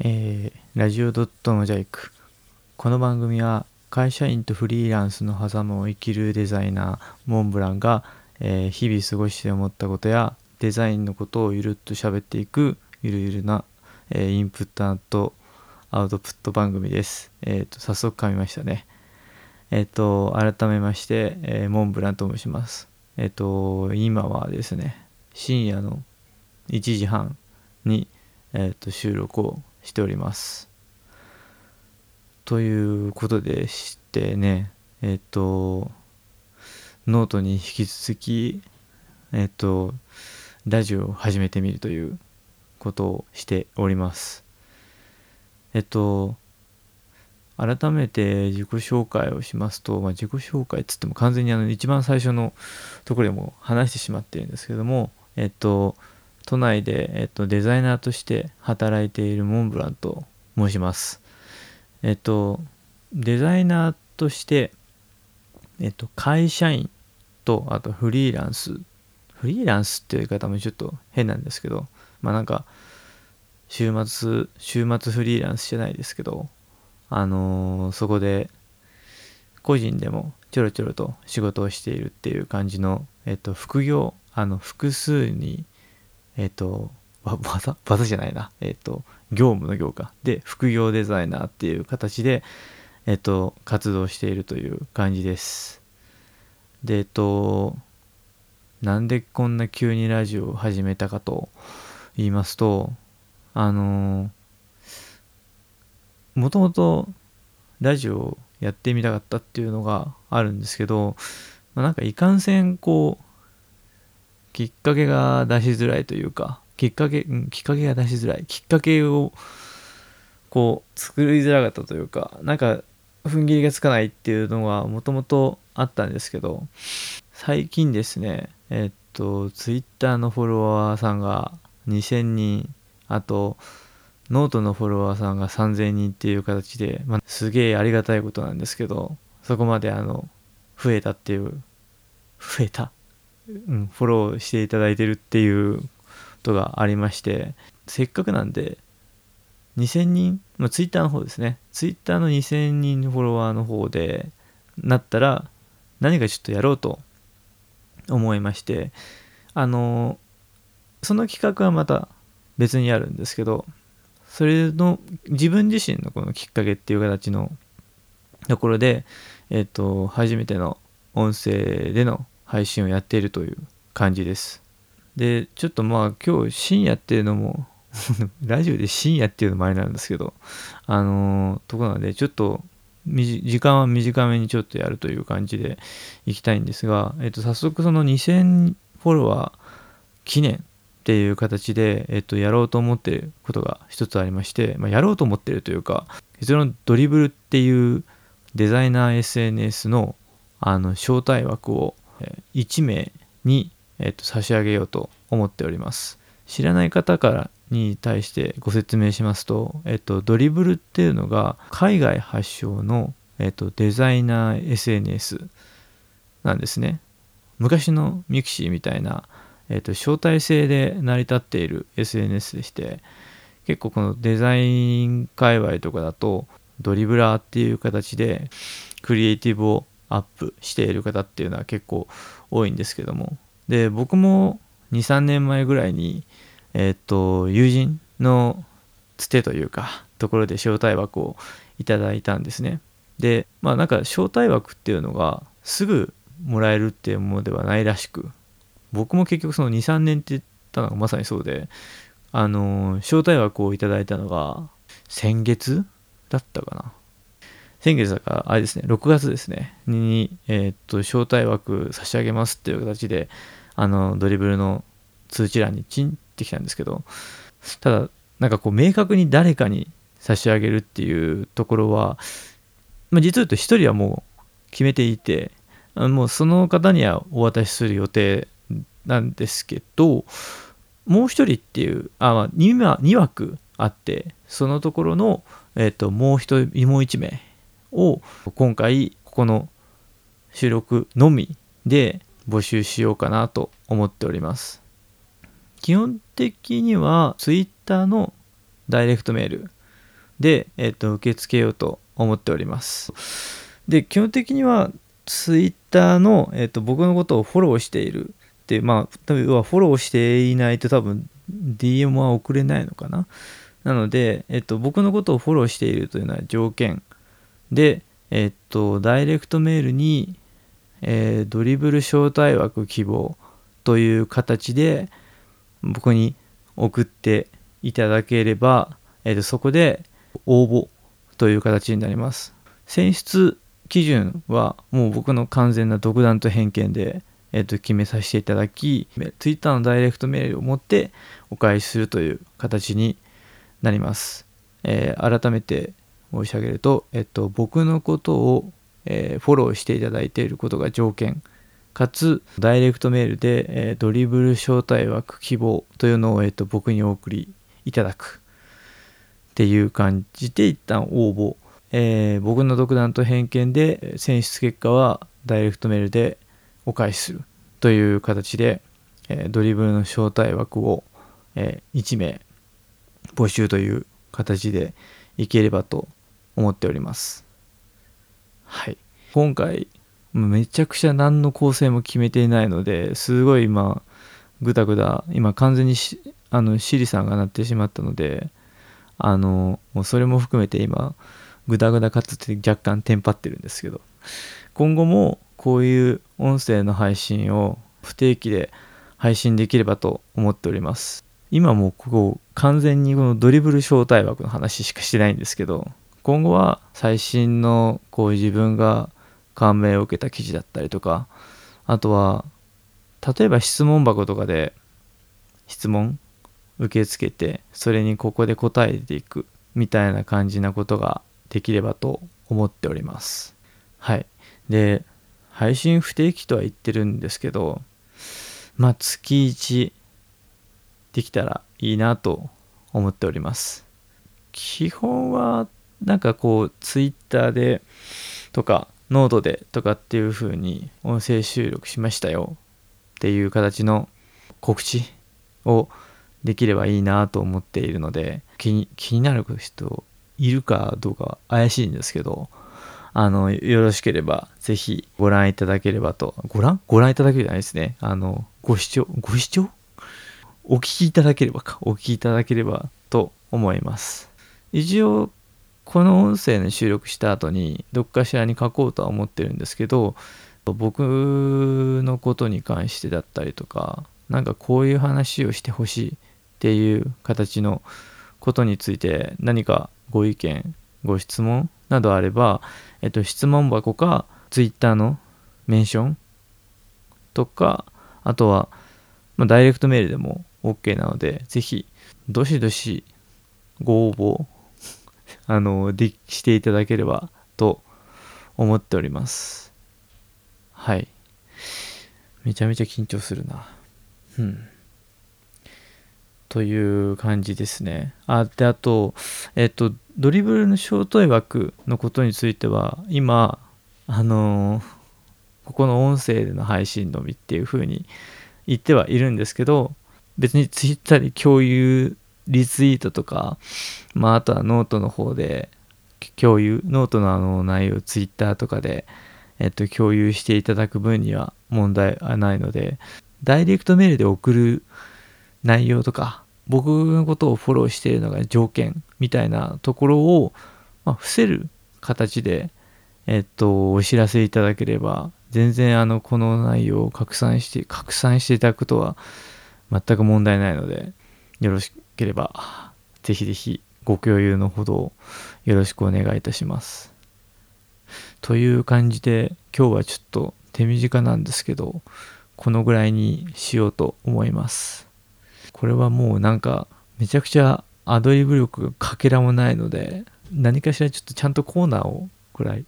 えー、ラジオドットモジャイクこの番組は会社員とフリーランスの狭間を生きるデザイナーモンブランが、えー、日々過ごして思ったことやデザインのことをゆるっと喋っていくゆるゆるな、えー、インプットとアウトプット番組です。えっ、と、早速噛みましたね。えっ、と、改めまして、えモンブランと申します。えっ、と、今はですね、深夜の1時半に、えっと収録をしております。ということでしてね、えっ、と、ノートに引き続き、えっ、と、ラジオを始めてみるということをしております。えっと、改めて自己紹介をしますと、まあ、自己紹介っつっても完全にあの一番最初のところでも話してしまってるんですけども、えっと、都内で、えっと、デザイナーとして働いているモンブランと申します。えっと、デザイナーとして、えっと、会社員と、あとフリーランス。フリーランスっていう言い方もちょっと変なんですけど、まあなんか、週末、週末フリーランスじゃないですけど、あのー、そこで、個人でもちょろちょろと仕事をしているっていう感じの、えっと、副業、あの、複数にえっ、ー、と、技技じゃないな。えっ、ー、と、業務の業か。で、副業デザイナーっていう形で、えっ、ー、と、活動しているという感じです。で、えっと、なんでこんな急にラジオを始めたかと言いますと、あのもともとラジオをやってみたかったっていうのがあるんですけど、まあ、なんかいかんせんこうきっかけが出しづらいというか、きっかけ、うん、きっかけが出しづらい。きっかけを、こう、作りづらかったというか、なんか、踏ん切りがつかないっていうのはもともとあったんですけど、最近ですね、えっと、ツイッターのフォロワーさんが2000人、あと、ノートのフォロワーさんが3000人っていう形で、まあ、すげえありがたいことなんですけど、そこまであの、増えたっていう、増えた？うん、フォローしていただいてるっていうことがありまして、せっかくなんで、2000人、まあ、ツイッターの方ですね。ツイッターの2000人フォロワーの方でなったら、何かちょっとやろうと思いまして、あの、その企画はまた別にあるんですけど、それの自分自身のこのきっかけっていう形のところで、えっ、と、初めての音声での配信をやっているという感じです。で、ちょっとまあ今日深夜っていうのも ラジオで深夜っていうのもあれなんですけど、あのー、ところなので、ちょっと時間は短めにちょっとやるという感じでいきたいんですが、えっと、早速その2000フォロワー記念っていう形で、えっと、やろうと思ってることが一つありまして、まあ、やろうと思ってるというか、そのドリブルっていうデザイナー SNS のあの招待枠を1名に、えっと、差し上げようと思っております。知らない方からに対してご説明しますと、えっと、ドリブルっていうのが海外発祥の、えっと、デザイナー SNS なんですね。昔の mixi みたいな、えっと、招待制で成り立っている SNS でして、結構このデザイン界隈とかだと、 Dribbbler っていう形でクリエイティブをアップしている方っていうのは結構多いんですけども。で僕も23年前ぐらいにえっ、と友人のつてというかところで招待枠をいただいたんですね。でまあなんか招待枠っていうのがすぐもらえるっていうものではないらしく僕も結局その23年って言ったのがまさにそうであの招待枠をいただいたのが先月だったかな。先月だから、あれですね、6月ですね、に、えー、っと、招待枠差し上げますっていう形で、あの、ドリブルの通知欄にチンってきたんですけど、ただ、なんかこう、明確に誰かに差し上げるっていうところは、まあ、実を言うと1人はもう決めていて、もうその方にはお渡しする予定なんですけど、もう1人っていう、あ、まあ2、2枠あって、そのところの、えっ、と、もう1人、もう1名、を今回ここの収録のみで募集しようかなと思っております。基本的には Twitter のダイレクトメールで、えっと、受け付けようと思っております。で、基本的には Twitter の、えっと、僕のことをフォローしているって、まあ、多分はフォローしていないと多分 DM は送れないのかな。なので、えっと、僕のことをフォローしているというのは条件で、えっと、ダイレクトメールに、えー、ドリブル招待枠希望という形で僕に送っていただければ、えっと、そこで応募という形になります。選出基準はもう僕の完全な独断と偏見で、えっと、決めさせていただき、Twitter のダイレクトメールを持ってお返しするという形になります。えー、改めて申し上げると、えっと、僕のことを、えー、フォローしていただいていることが条件、かつ、ダイレクトメールで、えー、ドリブル招待枠希望というのを、えっと、僕にお送りいただく。っていう感じで一旦応募。えー、僕の独断と偏見で選出結果はダイレクトメールでお返しする。という形で、えー、ドリブルの招待枠を、えー、1名募集という形でいければと思っております。はい。今回、めちゃくちゃ何の構成も決めていないので、すごい今、ぐだぐだ、今完全にあの、シリさんが鳴ってしまったので、あの、もうそれも含めて今、ぐだぐだかつて若干テンパってるんですけど、今後もこういう音声の配信を不定期で配信できればと思っております。今もうここ完全にこのドリブル招待枠の話しかしてないんですけど、今後は最新のこう自分が感銘を受けた記事だったりとかあとは例えば質問箱とかで質問受け付けてそれにここで答えていくみたいな感じなことができればと思っております。はい。で配信不定期とは言ってるんですけどまあ月1できたらいいなと思っております。基本はなんかこうツイッターでとかノートでとかっていう風に音声収録しましたよ。っていう形の告知をできればいいなと思っているので気に気になる人いるかどうか怪しいんですけどあのよろしければぜひご覧いただければと。ご覧？ご覧いただけるじゃないですね。あのご視聴？ご視聴？お聞きいただければか。お聞きいただければと思います。一応この音声の収録した後にどっかしらに書こうとは思ってるんですけど僕のことに関してだったりとかなんかこういう話をしてほしいっていう形のことについて何かご意見ご質問などあれば、えっと、質問箱か Twitter のメンションとかあとは、まあ、ダイレクトメールでも OK なのでぜひどしどしご応募 あの、していただければと思っております。はい。めちゃめちゃ緊張するな。うん。という感じですね。あ、で、あと、えっと、ドリブルのショート枠のことについては、今、あのここの音声での配信のみっていう風に言ってはいるんですけど、別にツイッターで共有リツイートとか、まあ、あとはノートの方で共有、ノートのあの内容、ツイッターとかで、えっと、共有していただく分には問題はないので、ダイレクトメールで送る内容とか、僕のことをフォローしているのが条件みたいなところを、まあ、伏せる形で、えっと、お知らせいただければ、全然あの、この内容を拡散して、拡散していただくことは全く問題ないので、よろしくければ、ぜひぜひご共有のほどよろしくお願いいたします。という感じで、今日はちょっと手短なんですけど、このぐらいにしようと思います。これはもうなんか、めちゃくちゃアドリブ力がかけらもないので、何かしらちょっとちゃんとコーナーをくらい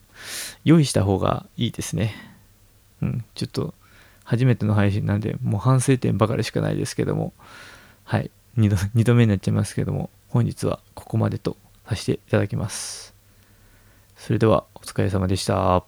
用意した方がいいですね。うん、ちょっと初めての配信なんで、もう反省点ばかりしかないですけども、はい。2度 ,2 度目になっちゃいますけども、本日はここまでとさせていただきます。それではお疲れ様でした。